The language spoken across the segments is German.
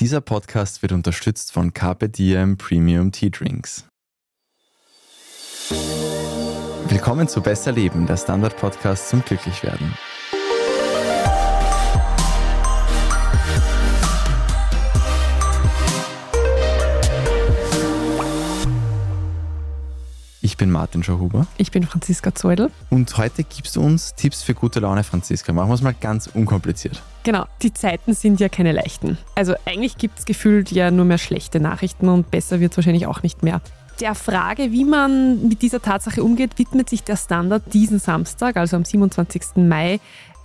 Dieser Podcast wird unterstützt von Carpe Diem Premium Tea Drinks. Willkommen zu Besser Leben, der Standard-Podcast zum Glücklichwerden. Bin Martin Schauhuber. Ich bin Franziska Zeudel. Und heute gibst du uns Tipps für gute Laune, Franziska. Machen wir es mal ganz unkompliziert. Genau, die Zeiten sind ja keine leichten. Also eigentlich gibt es gefühlt ja nur mehr schlechte Nachrichten und besser wird es wahrscheinlich auch nicht mehr. Der Frage, wie man mit dieser Tatsache umgeht, widmet sich der Standard diesen Samstag, also am 27. Mai,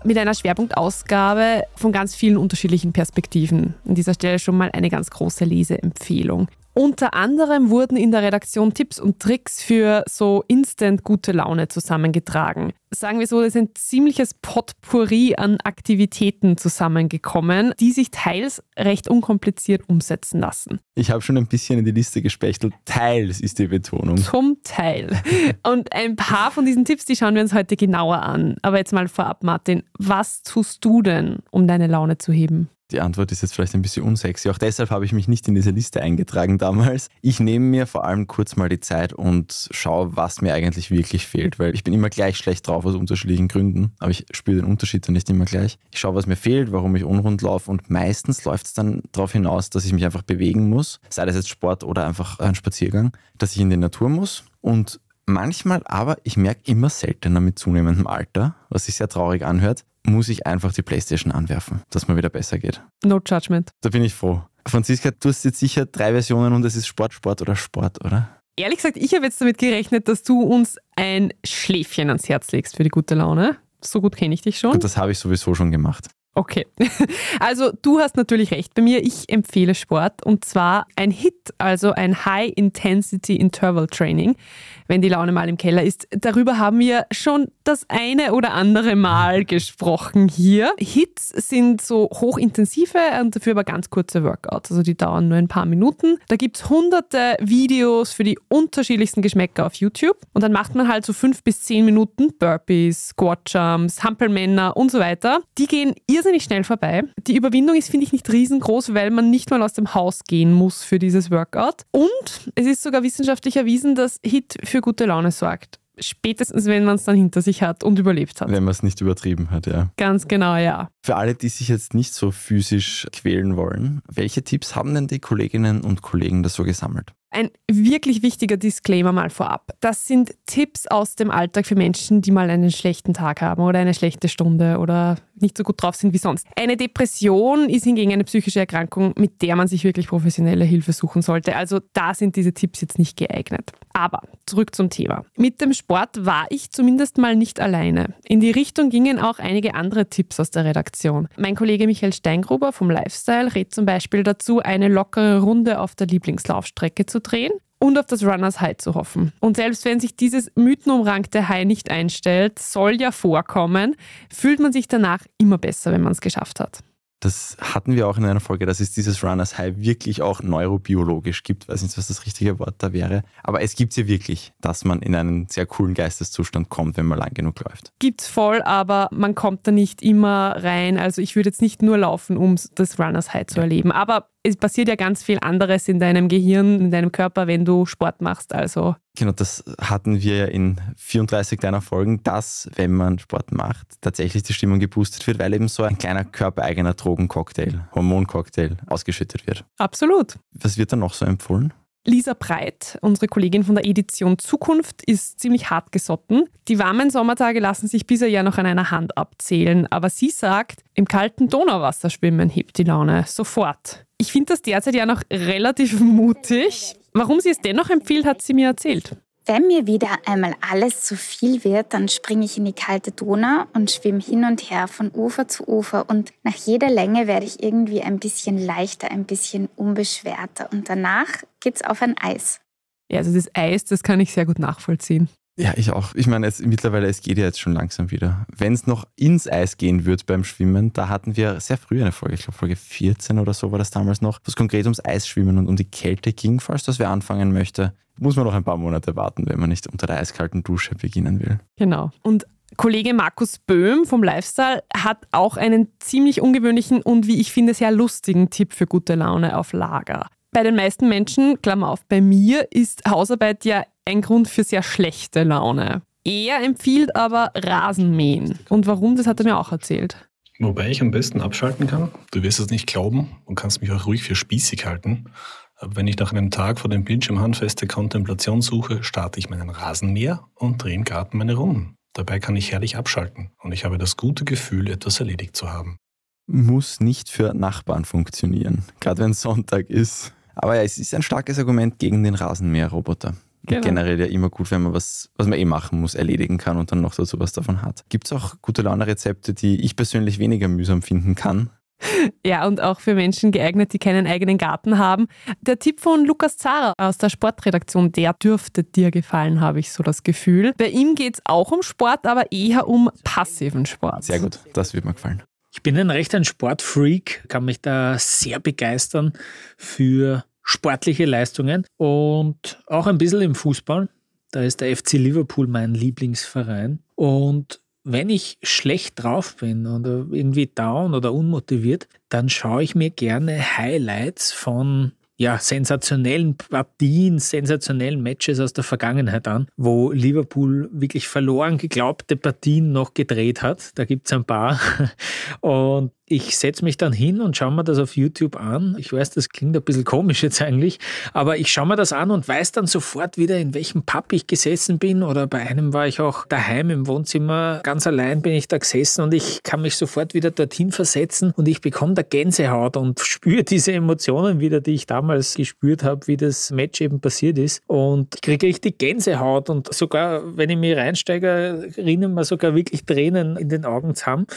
mit einer Schwerpunktausgabe von ganz vielen unterschiedlichen Perspektiven. An dieser Stelle schon mal eine ganz große Leseempfehlung. Unter anderem wurden in der Redaktion Tipps und Tricks für so instant gute Laune zusammengetragen. Sagen wir so, es ist ein ziemliches Potpourri an Aktivitäten zusammengekommen, die sich teils recht unkompliziert umsetzen lassen. Ich habe schon ein bisschen in die Liste gespechtelt. Teils ist die Betonung. Zum Teil. Und ein paar von diesen Tipps, die schauen wir uns heute genauer an. Aber jetzt mal vorab, Martin, was tust du denn, um deine Laune zu heben? Die Antwort ist jetzt vielleicht ein bisschen unsexy. Auch deshalb habe ich mich nicht in diese Liste eingetragen damals. Ich nehme mir vor allem kurz mal die Zeit und schaue, was mir eigentlich wirklich fehlt, weil ich bin immer gleich schlecht drauf aus unterschiedlichen Gründen, aber ich spüre den Unterschied dann nicht immer gleich. Ich schaue, was mir fehlt, warum ich unrund laufe und meistens läuft es dann darauf hinaus, dass ich mich einfach bewegen muss, sei das jetzt Sport oder einfach ein Spaziergang, dass ich in die Natur muss und Manchmal aber, ich merke immer seltener mit zunehmendem Alter, was sich sehr traurig anhört, muss ich einfach die Playstation anwerfen, dass mir wieder besser geht. No judgment. Da bin ich froh. Franziska, du hast jetzt sicher drei Versionen und es ist Sport, Sport oder Sport, oder? Ehrlich gesagt, ich habe jetzt damit gerechnet, dass du uns ein Schläfchen ans Herz legst für die gute Laune. So gut kenne ich dich schon. Und das habe ich sowieso schon gemacht. Okay, also du hast natürlich recht bei mir. Ich empfehle Sport und zwar ein HIT, also ein High Intensity Interval Training, wenn die Laune mal im Keller ist. Darüber haben wir schon das eine oder andere Mal gesprochen hier. Hits sind so hochintensive und dafür aber ganz kurze Workouts, also die dauern nur ein paar Minuten. Da gibt es hunderte Videos für die unterschiedlichsten Geschmäcker auf YouTube und dann macht man halt so fünf bis zehn Minuten Burpees, Squat Jumps, Hampelmänner und so weiter. Die gehen irrsinnig irrsinnig schnell vorbei. Die Überwindung ist, finde ich, nicht riesengroß, weil man nicht mal aus dem Haus gehen muss für dieses Workout. Und es ist sogar wissenschaftlich erwiesen, dass HIT für gute Laune sorgt. Spätestens, wenn man es dann hinter sich hat und überlebt hat. Wenn man es nicht übertrieben hat, ja. Ganz genau, ja. Für alle, die sich jetzt nicht so physisch quälen wollen, welche Tipps haben denn die Kolleginnen und Kollegen da so gesammelt? Ein wirklich wichtiger Disclaimer mal vorab. Das sind Tipps aus dem Alltag für Menschen, die mal einen schlechten Tag haben oder eine schlechte Stunde oder nicht so gut drauf sind wie sonst. Eine Depression ist hingegen eine psychische Erkrankung, mit der man sich wirklich professionelle Hilfe suchen sollte. Also da sind diese Tipps jetzt nicht geeignet. Aber zurück zum Thema. Mit dem Sport war ich zumindest mal nicht alleine. In die Richtung gingen auch einige andere Tipps aus der Redaktion. Mein Kollege Michael Steingruber vom Lifestyle rät zum Beispiel dazu, eine lockere Runde auf der Lieblingslaufstrecke zu drehen und auf das Runners High zu hoffen. Und selbst wenn sich dieses mythenumrankte High nicht einstellt, soll ja vorkommen, fühlt man sich danach immer besser, wenn man es geschafft hat. Das hatten wir auch in einer Folge, dass es dieses Runners High wirklich auch neurobiologisch gibt. Ich weiß nicht, was das richtige Wort da wäre. Aber es gibt es ja wirklich, dass man in einen sehr coolen Geisteszustand kommt, wenn man lang genug läuft. Gibt's voll, aber man kommt da nicht immer rein. Also ich würde jetzt nicht nur laufen, um das Runners High zu erleben. Aber es passiert ja ganz viel anderes in deinem Gehirn, in deinem Körper, wenn du Sport machst. Also Genau, das hatten wir ja in 34 deiner Folgen, dass, wenn man Sport macht, tatsächlich die Stimmung geboostet wird, weil eben so ein kleiner körpereigener Drogencocktail, Hormoncocktail ausgeschüttet wird. Absolut. Was wird da noch so empfohlen? Lisa Breit, unsere Kollegin von der Edition Zukunft, ist ziemlich hart gesotten. Die warmen Sommertage lassen sich bisher ja noch an einer Hand abzählen, aber sie sagt, im kalten Donauwasser schwimmen hebt die Laune sofort. Ich finde das derzeit ja noch relativ mutig. Warum sie es dennoch empfiehlt, hat sie mir erzählt. Wenn mir wieder einmal alles zu viel wird, dann springe ich in die kalte Donau und schwimme hin und her von Ufer zu Ufer und nach jeder Länge werde ich irgendwie ein bisschen leichter, ein bisschen unbeschwerter und danach geht's auf ein Eis. Ja, also das Eis, das kann ich sehr gut nachvollziehen. Ja, ich auch. Ich meine, es, mittlerweile, es geht ja jetzt schon langsam wieder. Wenn es noch ins Eis gehen wird beim Schwimmen, da hatten wir sehr früh eine Folge, ich glaube Folge 14 oder so war das damals noch, wo es konkret ums Eisschwimmen und um die Kälte ging, falls das wer anfangen möchte. Muss man noch ein paar Monate warten, wenn man nicht unter der eiskalten Dusche beginnen will. Genau. Und Kollege Markus Böhm vom Lifestyle hat auch einen ziemlich ungewöhnlichen und wie ich finde sehr lustigen Tipp für gute Laune auf Lager. Bei den meisten Menschen, Klammer auf, bei mir ist Hausarbeit ja ein Grund für sehr schlechte Laune. Er empfiehlt aber Rasenmähen. Und warum, das hat er mir auch erzählt. Wobei ich am besten abschalten kann. Du wirst es nicht glauben und kannst mich auch ruhig für spießig halten. Aber wenn ich nach einem Tag vor dem Bildschirm handfeste Kontemplation suche, starte ich meinen Rasenmäher und drehe im Garten meine Runden. Dabei kann ich herrlich abschalten und ich habe das gute Gefühl, etwas erledigt zu haben. Muss nicht für Nachbarn funktionieren, gerade wenn Sonntag ist. Aber ja, es ist ein starkes Argument gegen den Rasenmäherroboter. Genau. Generell ja immer gut, wenn man was, was man eh machen muss, erledigen kann und dann noch dazu was davon hat. Gibt es auch gute Laune-Rezepte, die ich persönlich weniger mühsam finden kann? Ja, und auch für Menschen geeignet, die keinen eigenen Garten haben. Der Tipp von Lukas Zara aus der Sportredaktion, der dürfte dir gefallen, habe ich so das Gefühl. Bei ihm geht es auch um Sport, aber eher um passiven Sport. Sehr gut, das wird mir gefallen. Ich bin ein recht ein Sportfreak, kann mich da sehr begeistern für sportliche Leistungen und auch ein bisschen im Fußball. Da ist der FC Liverpool mein Lieblingsverein. Und wenn ich schlecht drauf bin oder irgendwie down oder unmotiviert, dann schaue ich mir gerne Highlights von ja, sensationellen Partien, sensationellen Matches aus der Vergangenheit an, wo Liverpool wirklich verloren geglaubte Partien noch gedreht hat. Da gibt es ein paar. Und ich setze mich dann hin und schaue mir das auf YouTube an. Ich weiß, das klingt ein bisschen komisch jetzt eigentlich, aber ich schaue mir das an und weiß dann sofort wieder, in welchem Pub ich gesessen bin. Oder bei einem war ich auch daheim im Wohnzimmer. Ganz allein bin ich da gesessen und ich kann mich sofort wieder dorthin versetzen und ich bekomme da Gänsehaut und spüre diese Emotionen wieder, die ich damals gespürt habe, wie das Match eben passiert ist. Und ich kriege richtig Gänsehaut und sogar, wenn ich mich reinsteige, rinnen mir sogar wirklich Tränen in den Augen zusammen.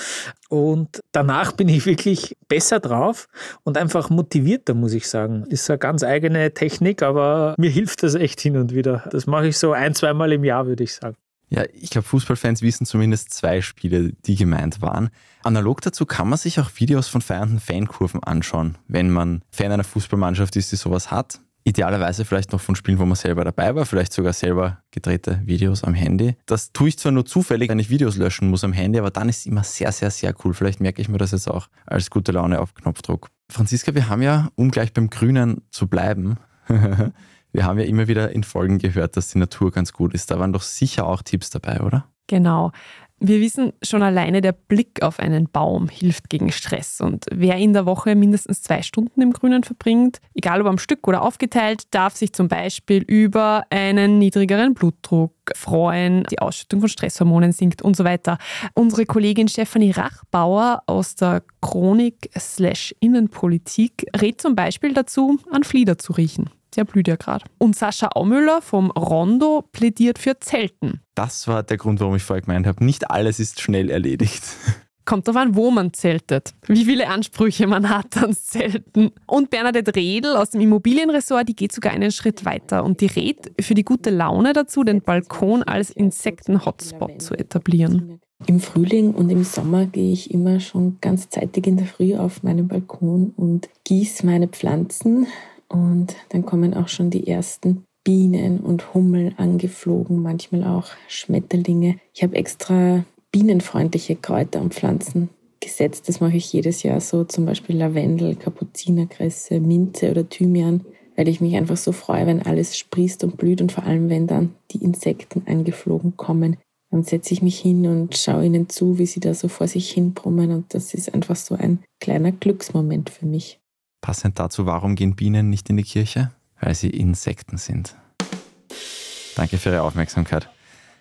Und danach bin ich wirklich besser drauf und einfach motivierter, muss ich sagen. Ist eine ganz eigene Technik, aber mir hilft das echt hin und wieder. Das mache ich so ein, zweimal im Jahr, würde ich sagen. Ja, ich glaube, Fußballfans wissen zumindest zwei Spiele, die gemeint waren. Analog dazu kann man sich auch Videos von feiernden Fankurven anschauen, wenn man Fan einer Fußballmannschaft ist, die sowas hat. Idealerweise vielleicht noch von Spielen, wo man selber dabei war, vielleicht sogar selber gedrehte Videos am Handy. Das tue ich zwar nur zufällig, wenn ich Videos löschen muss am Handy, aber dann ist es immer sehr, sehr, sehr cool. Vielleicht merke ich mir das jetzt auch als gute Laune auf Knopfdruck. Franziska, wir haben ja, um gleich beim Grünen zu bleiben, wir haben ja immer wieder in Folgen gehört, dass die Natur ganz gut ist. Da waren doch sicher auch Tipps dabei, oder? Genau. Wir wissen schon alleine, der Blick auf einen Baum hilft gegen Stress. Und wer in der Woche mindestens zwei Stunden im Grünen verbringt, egal ob am Stück oder aufgeteilt, darf sich zum Beispiel über einen niedrigeren Blutdruck freuen, die Ausschüttung von Stresshormonen sinkt und so weiter. Unsere Kollegin Stefanie Rachbauer aus der Chronik-Innenpolitik rät zum Beispiel dazu, an Flieder zu riechen. Der blüht ja gerade. Und Sascha Aumüller vom Rondo plädiert für Zelten. Das war der Grund, warum ich vorher gemeint habe, nicht alles ist schnell erledigt. Kommt darauf an, wo man zeltet, wie viele Ansprüche man hat ans Zelten. Und Bernadette Redl aus dem Immobilienressort, die geht sogar einen Schritt weiter und die rät für die gute Laune dazu, den Balkon als Insekten-Hotspot zu etablieren. Im Frühling und im Sommer gehe ich immer schon ganz zeitig in der Früh auf meinen Balkon und gieße meine Pflanzen und dann kommen auch schon die ersten Bienen und Hummel angeflogen, manchmal auch Schmetterlinge. Ich habe extra bienenfreundliche Kräuter und Pflanzen gesetzt. Das mache ich jedes Jahr so, zum Beispiel Lavendel, Kapuzinerkresse, Minze oder Thymian, weil ich mich einfach so freue, wenn alles sprießt und blüht und vor allem, wenn dann die Insekten angeflogen kommen. Dann setze ich mich hin und schaue ihnen zu, wie sie da so vor sich hin brummen und das ist einfach so ein kleiner Glücksmoment für mich. Passend dazu, warum gehen Bienen nicht in die Kirche? Weil sie Insekten sind. Danke für Ihre Aufmerksamkeit.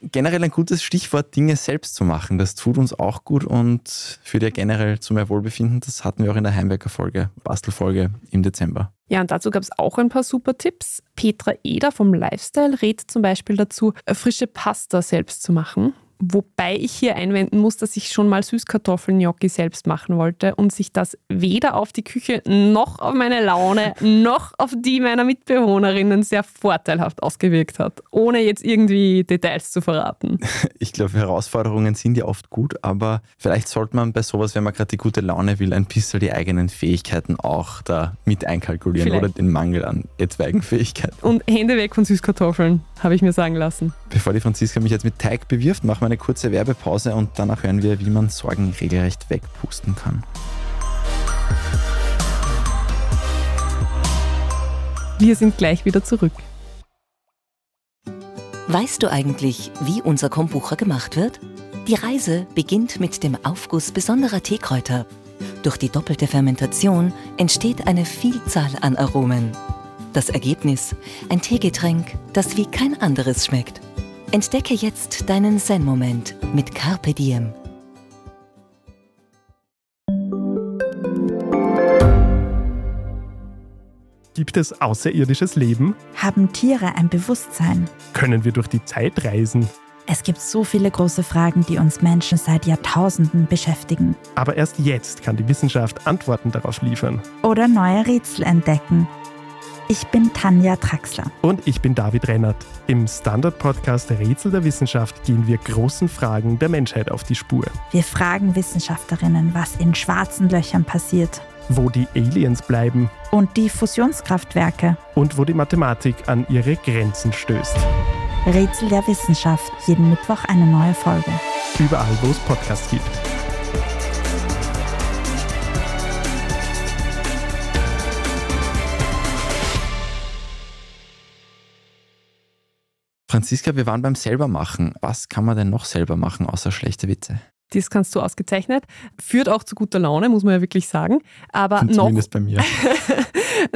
Generell ein gutes Stichwort, Dinge selbst zu machen. Das tut uns auch gut und führt ja generell zu mehr Wohlbefinden. Das hatten wir auch in der Heimwerker-Folge, Bastelfolge im Dezember. Ja, und dazu gab es auch ein paar super Tipps. Petra Eder vom Lifestyle rät zum Beispiel dazu, frische Pasta selbst zu machen. Wobei ich hier einwenden muss, dass ich schon mal Süßkartoffeln-Gnocchi selbst machen wollte und sich das weder auf die Küche noch auf meine Laune noch auf die meiner Mitbewohnerinnen sehr vorteilhaft ausgewirkt hat, ohne jetzt irgendwie Details zu verraten. Ich glaube, Herausforderungen sind ja oft gut, aber vielleicht sollte man bei sowas, wenn man gerade die gute Laune will, ein bisschen die eigenen Fähigkeiten auch da mit einkalkulieren vielleicht. oder den Mangel an etwaigen Fähigkeiten. Und Hände weg von Süßkartoffeln. habe ich mir sagen lassen. Bevor die Franziska mich jetzt mit Teig bewirft, machen wir eine kurze Werbepause und danach hören wir, wie man Sorgen regelrecht wegpusten kann. Wir sind gleich wieder zurück. Weißt du eigentlich, wie unser Kombucha gemacht wird? Die Reise beginnt mit dem Aufguss besonderer Teekräuter. Durch die doppelte Fermentation entsteht eine Vielzahl an Aromen. Das Ergebnis: ein Teegetränk, das wie kein anderes schmeckt. Entdecke jetzt deinen Zen-Moment mit Carpe Diem. Gibt es außerirdisches Leben? Haben Tiere ein Bewusstsein? Können wir durch die Zeit reisen? Es gibt so viele große Fragen, die uns Menschen seit Jahrtausenden beschäftigen. Aber erst jetzt kann die Wissenschaft Antworten darauf liefern. Oder neue Rätsel entdecken. Ich bin Tanja Traxler. Und ich bin David Rennert. Im Standard-Podcast Rätsel der Wissenschaft gehen wir großen Fragen der Menschheit auf die Spur. Wir fragen Wissenschaftlerinnen, was in schwarzen Löchern passiert. Wo die Aliens bleiben. Und die Fusionskraftwerke. Und wo die Mathematik an ihre Grenzen stößt. Rätsel der Wissenschaft. Jeden Mittwoch eine neue Folge. Überall, wo es Podcasts gibt. Franziska, wir waren beim Selbermachen. Was kann man denn noch selber machen, außer schlechte Witze? Das kannst du ausgezeichnet. Führt auch zu guter Laune, muss man ja wirklich sagen. Aber Zumindest noch, bei mir.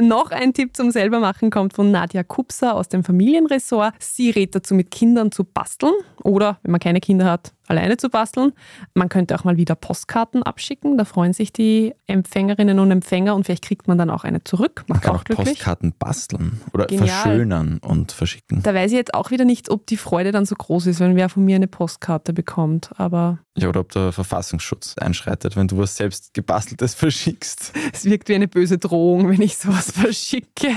noch ein Tipp zum Selbermachen kommt von Nadja Kupser aus dem Familienressort. Sie rät dazu, mit Kindern zu basteln oder, wenn man keine Kinder hat, alleine zu basteln. Man könnte auch mal wieder Postkarten abschicken. Da freuen sich die Empfängerinnen und Empfänger und vielleicht kriegt man dann auch eine zurück. Macht man kann auch, auch glücklich. Postkarten basteln oder Genial. verschönern und verschicken. Da weiß ich jetzt auch wieder nicht, ob die Freude dann so groß ist, wenn wer von mir eine Postkarte bekommt. Aber Ja, oder ob der Verfassungsschutz einschreitet, wenn du was selbst gebasteltes verschickst. es wirkt wie eine böse Drohung, wenn ich sowas verschicke.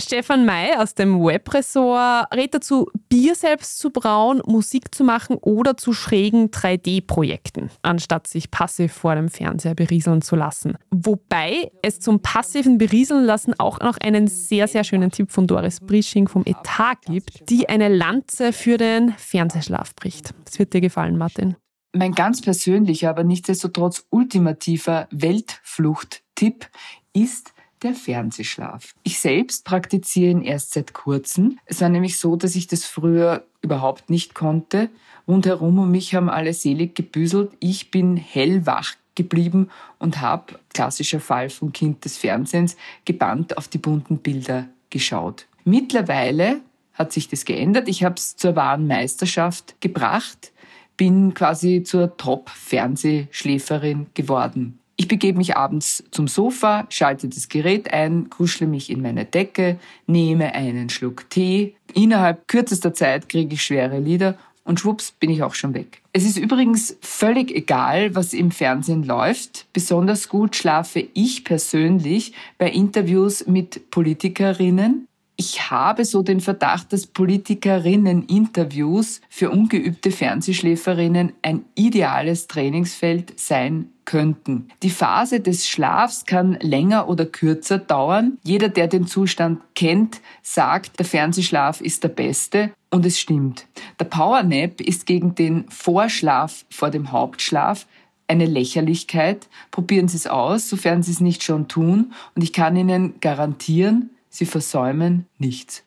Stefan May aus dem Webressort rät dazu, Bier selbst zu brauen, Musik zu machen oder zu schrägen 3D-Projekten, anstatt sich passiv vor dem Fernseher berieseln zu lassen. Wobei es zum passiven Berieseln lassen auch noch einen sehr, sehr schönen Tipp von Doris Brisching vom Etat gibt, die eine Lanze für den Fernsehschlaf bricht. Das wird dir gefallen, Martin. Mein ganz persönlicher, aber nichtsdestotrotz ultimativer Weltflucht-Tipp ist der Fernsehschlaf. Ich selbst praktiziere ihn erst seit kurzem. Es war nämlich so, dass ich das früher überhaupt nicht konnte. Rundherum um mich haben alle selig gebüselt. Ich bin hellwach geblieben und habe, klassischer Fall vom Kind des Fernsehens, gebannt auf die bunten Bilder geschaut. Mittlerweile hat sich das geändert. Ich habe es zur wahren Meisterschaft gebracht, bin quasi zur Top-Fernsehschläferin geworden. Ich begebe mich abends zum Sofa, schalte das Gerät ein, kuschle mich in meine Decke, nehme einen Schluck Tee. Innerhalb kürzester Zeit kriege ich schwere Lieder und schwupps bin ich auch schon weg. Es ist übrigens völlig egal, was im Fernsehen läuft. Besonders gut schlafe ich persönlich bei Interviews mit Politikerinnen. Ich habe so den Verdacht, dass Politikerinnen-Interviews für ungeübte Fernsehschläferinnen ein ideales Trainingsfeld sein könnten. Die Phase des Schlafs kann länger oder kürzer dauern. Jeder, der den Zustand kennt, sagt, der Fernsehschlaf ist der beste und es stimmt. Der Powernap ist gegen den Vorschlaf vor dem Hauptschlaf eine Lächerlichkeit. Probieren Sie es aus, sofern Sie es nicht schon tun und ich kann Ihnen garantieren, Sie versäumen nichts.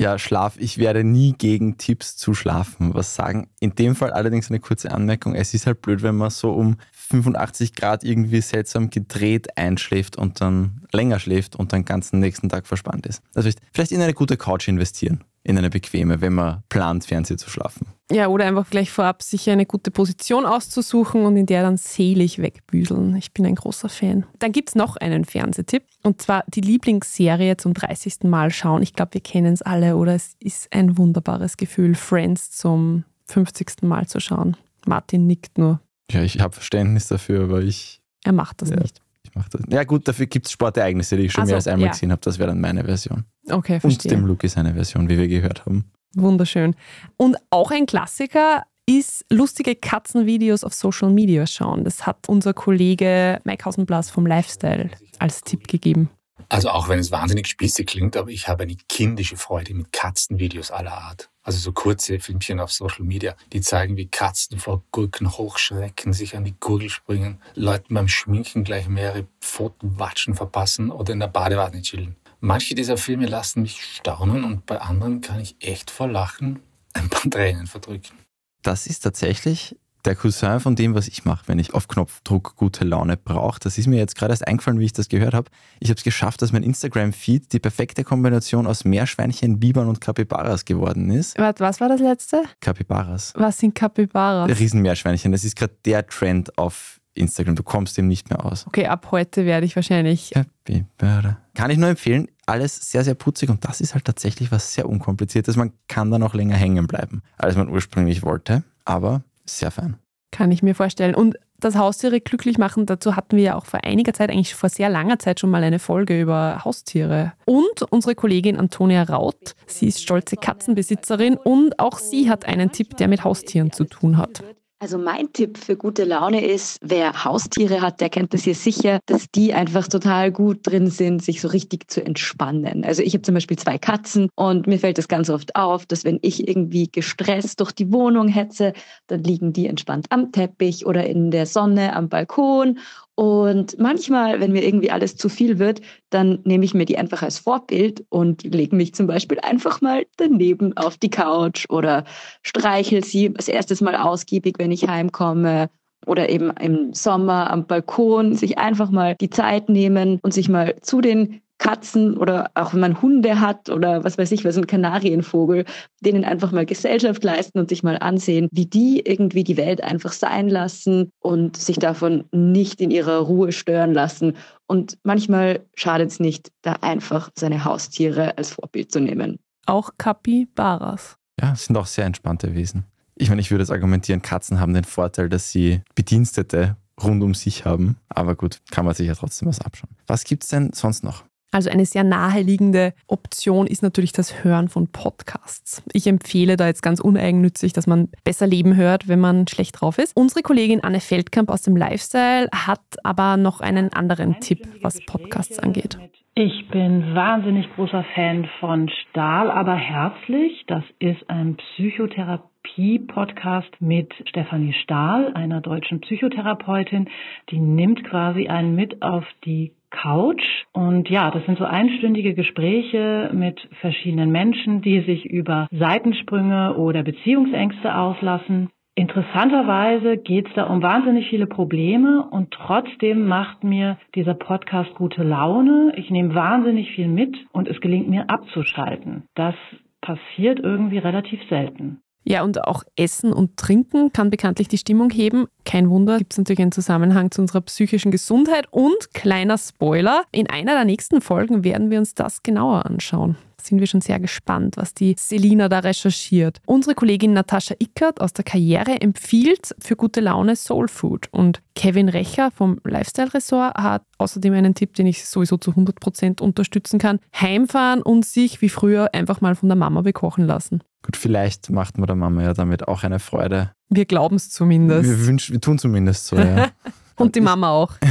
Ja, Schlaf. Ich werde nie gegen Tipps zu schlafen was sagen. In dem Fall allerdings eine kurze Anmerkung. Es ist halt blöd, wenn man so um 85 Grad irgendwie seltsam gedreht einschläft und dann länger schläft und dann ganzen nächsten Tag verspannt ist. Also vielleicht in eine gute Couch investieren, in eine bequeme, wenn man plant, Fernsehen zu schlafen. Ja, oder einfach gleich vorab sich eine gute Position auszusuchen und in der dann selig wegbüseln. Ich bin ein großer Fan. Dann gibt es noch einen Fernsehtipp und zwar die Lieblingsserie zum 30. Mal schauen. Ich glaube, wir kennen es alle oder es ist ein wunderbares Gefühl, Friends zum 50. Mal zu schauen. Martin nickt nur. Ja, ich habe Verständnis dafür, aber ich. Er macht das ja, nicht. Mach das. Ja, gut, dafür gibt es Sportereignisse, die ich schon Ach so, mehr als einmal ja. gesehen habe. Das wäre dann meine Version. Okay, Und verstehe. dem Luke seine Version, wie wir gehört haben. Wunderschön. Und auch ein Klassiker ist lustige Katzenvideos auf Social Media schauen. Das hat unser Kollege Mike Hausenblas vom Lifestyle als Tipp gegeben. Also auch wenn es wahnsinnig spießig klingt, aber ich habe eine kindische Freude mit Katzenvideos aller Art. Also so kurze Filmchen auf Social Media, die zeigen, wie Katzen vor Gurken hochschrecken, sich an die Gurgel springen, Leuten beim Schminken gleich mehrere Pfotenwatschen verpassen oder in der Badewanne chillen. Manche dieser Filme lassen mich staunen und bei anderen kann ich echt vor Lachen ein paar Tränen verdrücken. Das ist tatsächlich der Cousin von dem, was ich mache, wenn ich auf Knopfdruck gute Laune brauche. Das ist mir jetzt gerade erst eingefallen, wie ich das gehört habe. Ich habe es geschafft, dass mein Instagram-Feed die perfekte Kombination aus Meerschweinchen, Bibern und Kapibaras geworden ist. Warte, was war das letzte? Kapibaras. Was sind Kapibaras? Riesenmeerschweinchen. Das ist gerade der Trend auf Instagram. Du kommst dem nicht mehr aus. Okay, ab heute werde ich wahrscheinlich. Kapibara. Kann ich nur empfehlen. Alles sehr, sehr putzig und das ist halt tatsächlich was sehr unkompliziertes. Man kann da noch länger hängen bleiben, als man ursprünglich wollte. Aber sehr fein. Kann ich mir vorstellen. Und das Haustiere glücklich machen, dazu hatten wir ja auch vor einiger Zeit, eigentlich vor sehr langer Zeit schon mal eine Folge über Haustiere. Und unsere Kollegin Antonia Raut, sie ist stolze Katzenbesitzerin und auch sie hat einen Tipp, der mit Haustieren zu tun hat. Also mein Tipp für gute Laune ist, wer Haustiere hat, der kennt das hier sicher, dass die einfach total gut drin sind, sich so richtig zu entspannen. Also ich habe zum Beispiel zwei Katzen und mir fällt das ganz oft auf, dass wenn ich irgendwie gestresst durch die Wohnung hetze, dann liegen die entspannt am Teppich oder in der Sonne am Balkon und manchmal, wenn mir irgendwie alles zu viel wird, dann nehme ich mir die einfach als Vorbild und lege mich zum Beispiel einfach mal daneben auf die Couch oder streichel sie als erstes mal ausgiebig, wenn ich heimkomme. Oder eben im Sommer am Balkon sich einfach mal die Zeit nehmen und sich mal zu den Katzen oder auch wenn man Hunde hat oder was weiß ich, was ein Kanarienvogel, denen einfach mal Gesellschaft leisten und sich mal ansehen, wie die irgendwie die Welt einfach sein lassen und sich davon nicht in ihrer Ruhe stören lassen. Und manchmal schadet es nicht, da einfach seine Haustiere als Vorbild zu nehmen. Auch Kapibaras. Ja, sind auch sehr entspannte Wesen. Ich meine, ich würde es argumentieren, Katzen haben den Vorteil, dass sie Bedienstete rund um sich haben. Aber gut, kann man sich ja trotzdem was abschauen. Was gibt es denn sonst noch? Also eine sehr naheliegende Option ist natürlich das Hören von Podcasts. Ich empfehle da jetzt ganz uneigennützig, dass man besser Leben hört, wenn man schlecht drauf ist. Unsere Kollegin Anne Feldkamp aus dem Lifestyle hat aber noch einen anderen Tipp, was Podcasts angeht. Ich bin wahnsinnig großer Fan von Stahl, aber herzlich. Das ist ein Psychotherapie-Podcast mit Stefanie Stahl, einer deutschen Psychotherapeutin. Die nimmt quasi einen mit auf die Couch. Und ja, das sind so einstündige Gespräche mit verschiedenen Menschen, die sich über Seitensprünge oder Beziehungsängste auslassen. Interessanterweise geht es da um wahnsinnig viele Probleme und trotzdem macht mir dieser Podcast gute Laune. Ich nehme wahnsinnig viel mit und es gelingt mir abzuschalten. Das passiert irgendwie relativ selten. Ja, und auch Essen und Trinken kann bekanntlich die Stimmung heben. Kein Wunder, gibt es natürlich einen Zusammenhang zu unserer psychischen Gesundheit. Und kleiner Spoiler, in einer der nächsten Folgen werden wir uns das genauer anschauen. Sind wir schon sehr gespannt, was die Selina da recherchiert. Unsere Kollegin Natascha Ickert aus der Karriere empfiehlt für gute Laune Soul Food. Und Kevin Recher vom Lifestyle Ressort hat außerdem einen Tipp, den ich sowieso zu 100% unterstützen kann. Heimfahren und sich wie früher einfach mal von der Mama bekochen lassen. Gut, vielleicht macht man der Mama ja damit auch eine Freude. Wir glauben es zumindest. Wir, wünschen, wir tun zumindest so, ja. Und die Mama auch.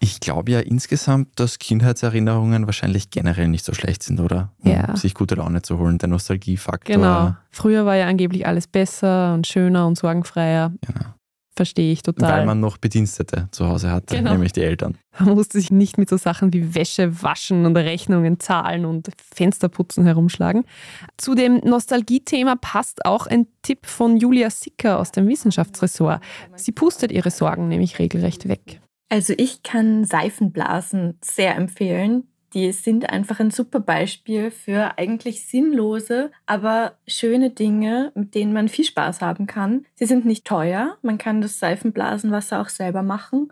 Ich glaube ja insgesamt, dass Kindheitserinnerungen wahrscheinlich generell nicht so schlecht sind, oder? Um ja. sich gute Laune zu holen, der Nostalgiefaktor. Genau. Früher war ja angeblich alles besser und schöner und sorgenfreier. Genau. Verstehe ich total. Weil man noch Bedienstete zu Hause hatte, Genau. nämlich die Eltern. Man musste sich nicht mit so Sachen wie Wäsche waschen und Rechnungen zahlen und Fensterputzen herumschlagen. Zu dem Nostalgie-Thema passt auch ein Tipp von Julia Sicker aus dem Wissenschaftsressort. Sie pustet ihre Sorgen nämlich regelrecht weg. Also ich kann Seifenblasen sehr empfehlen. Die sind einfach ein super Beispiel für eigentlich sinnlose, aber schöne Dinge, mit denen man viel Spaß haben kann. Sie sind nicht teuer, man kann das Seifenblasenwasser auch selber machen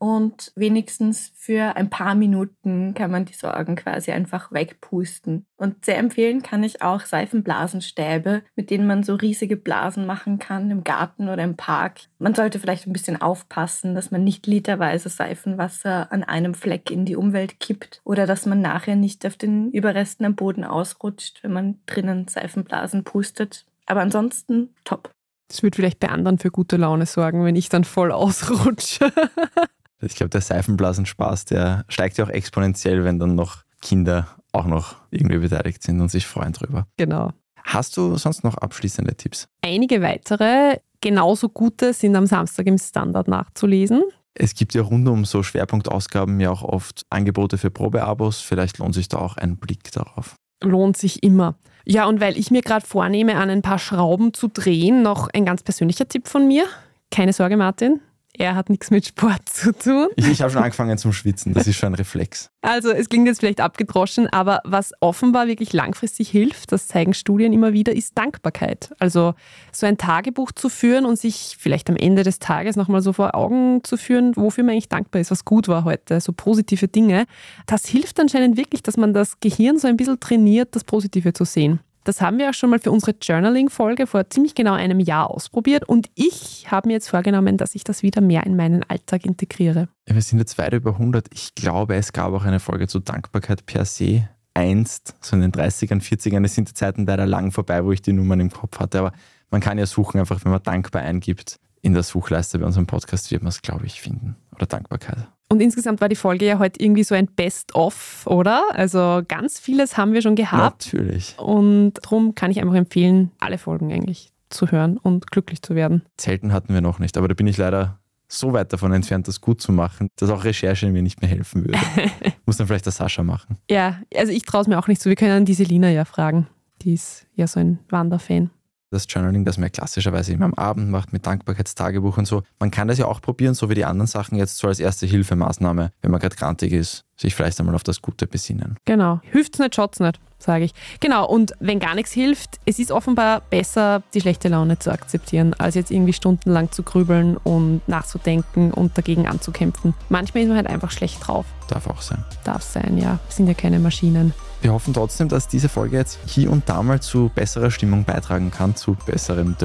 und wenigstens für ein paar Minuten kann man die Sorgen quasi einfach wegpusten. Und sehr empfehlen kann ich auch Seifenblasenstäbe, mit denen man so riesige Blasen machen kann im Garten oder im Park. Man sollte vielleicht ein bisschen aufpassen, dass man nicht literweise Seifenwasser an einem Fleck in die Umwelt kippt oder dass man nachher nicht auf den Überresten am Boden ausrutscht, wenn man drinnen Seifenblasen pustet. Aber ansonsten top. Das wird vielleicht bei anderen für gute Laune sorgen, wenn ich dann voll ausrutsche. Ich glaube, der Seifenblasenspaß, der steigt ja auch exponentiell, wenn dann noch Kinder auch noch irgendwie beteiligt sind und sich freuen drüber. Genau. Hast du sonst noch abschließende Tipps? Einige weitere, genauso gute, sind am Samstag im Standard nachzulesen. Es gibt ja rund um so Schwerpunktausgaben ja auch oft Angebote für Probeabos. Vielleicht lohnt sich da auch ein Blick darauf. Lohnt sich immer. Ja, und weil ich mir gerade vornehme, an ein paar Schrauben zu drehen, noch ein ganz persönlicher Tipp von mir. Keine Sorge, Martin, er hat nichts mit Sport zu tun. Ich, ich habe schon angefangen zum Schwitzen, das ist schon ein Reflex. Also es klingt jetzt vielleicht abgedroschen, aber was offenbar wirklich langfristig hilft, das zeigen Studien immer wieder, ist Dankbarkeit. Also so ein Tagebuch zu führen und sich vielleicht am Ende des Tages nochmal so vor Augen zu führen, wofür man eigentlich dankbar ist, was gut war heute, so positive Dinge. Das hilft anscheinend wirklich, dass man das Gehirn so ein bisschen trainiert, das Positive zu sehen. Das haben wir auch schon mal für unsere Journaling-Folge vor ziemlich genau einem Jahr ausprobiert und ich habe mir jetzt vorgenommen, dass ich das wieder mehr in meinen Alltag integriere. Wir sind jetzt weit über 100. Ich glaube, es gab auch eine Folge zu Dankbarkeit per se. Einst, so in den 30ern, 40ern, es sind die Zeiten leider lang vorbei, wo ich die Nummern im Kopf hatte. Aber man kann ja suchen, einfach wenn man dankbar eingibt in der Suchleiste bei unserem Podcast, wird man es, glaube ich, finden. Oder Dankbarkeit. Und insgesamt war die Folge ja heute irgendwie so ein Best-of, oder? Also ganz vieles haben wir schon gehabt. Natürlich. Und darum kann ich einfach empfehlen, alle Folgen eigentlich zu hören und glücklich zu werden. Zelten hatten wir noch nicht, aber da bin ich leider so weit davon entfernt, das gut zu machen, dass auch Recherche mir nicht mehr helfen würde. Muss dann vielleicht der Sascha machen. Ja, also ich traue es mir auch nicht so. Wir können die Selina ja fragen. Die ist ja so ein Wanderfan das Journaling, das man ja klassischerweise immer am Abend macht mit Dankbarkeitstagebuch und so. Man kann das ja auch probieren, so wie die anderen Sachen jetzt so als erste Hilfemaßnahme, wenn man gerade krantig ist, sich vielleicht einmal auf das Gute besinnen. Genau. Hilft's nicht, schaut's nicht, sage ich. Genau. Und wenn gar nichts hilft, es ist offenbar besser, die schlechte Laune zu akzeptieren, als jetzt irgendwie stundenlang zu grübeln und nachzudenken und dagegen anzukämpfen. Manchmal ist man halt einfach schlecht drauf. Darf auch sein. Darf sein, ja. Wir sind ja keine Maschinen. Wir hoffen trotzdem, dass diese Folge jetzt hier und da mal zu besserer Stimmung beitragen kann, zu besserem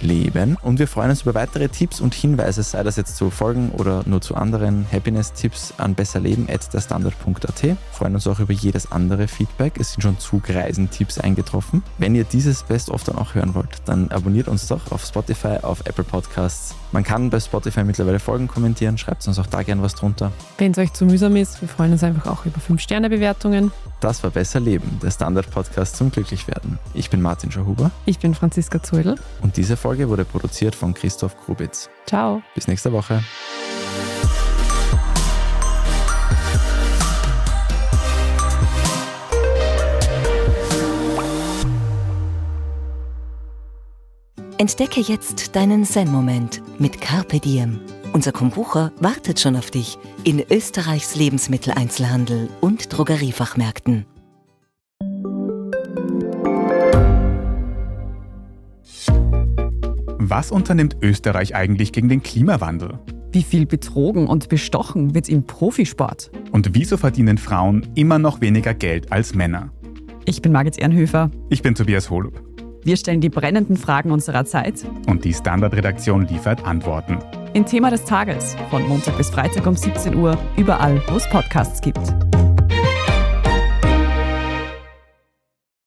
Leben. Und wir freuen uns über weitere Tipps und Hinweise, sei das jetzt zu Folgen oder nur zu anderen Happiness-Tipps an besserleben.derstandard.at. Freuen uns auch über jedes andere Feedback. Es sind schon Zugreisen-Tipps eingetroffen. Wenn ihr dieses Best-of dann auch hören wollt, dann abonniert uns doch auf Spotify, auf Apple Podcasts. Man kann bei Spotify mittlerweile Folgen kommentieren. Schreibt uns auch da gern was drunter. Wenn es euch zu mühsam ist, wir freuen uns einfach auch über 5-Sterne-Bewertungen. Das war Besser Leben, der Standard-Podcast zum Glücklichwerden. Ich bin Martin Schauhuber. Ich bin Franziska Zuedl. Und diese Folge wurde produziert von Christoph Grubitz. Ciao. Bis nächste Woche. Entdecke jetzt deinen Zen-Moment mit Carpe Diem. Unser Kombucha wartet schon auf dich in Österreichs Lebensmitteleinzelhandel und Drogeriefachmärkten. Was unternimmt Österreich eigentlich gegen den Klimawandel? Wie viel betrogen und bestochen wird im Profisport? Und wieso verdienen Frauen immer noch weniger Geld als Männer? Ich bin Margit Ehrenhöfer. Ich bin Tobias Holub. Wir stellen die brennenden Fragen unserer Zeit. Und die Standardredaktion liefert Antworten. In Thema des Tages von Montag bis Freitag um 17 Uhr, überall, wo es Podcasts gibt.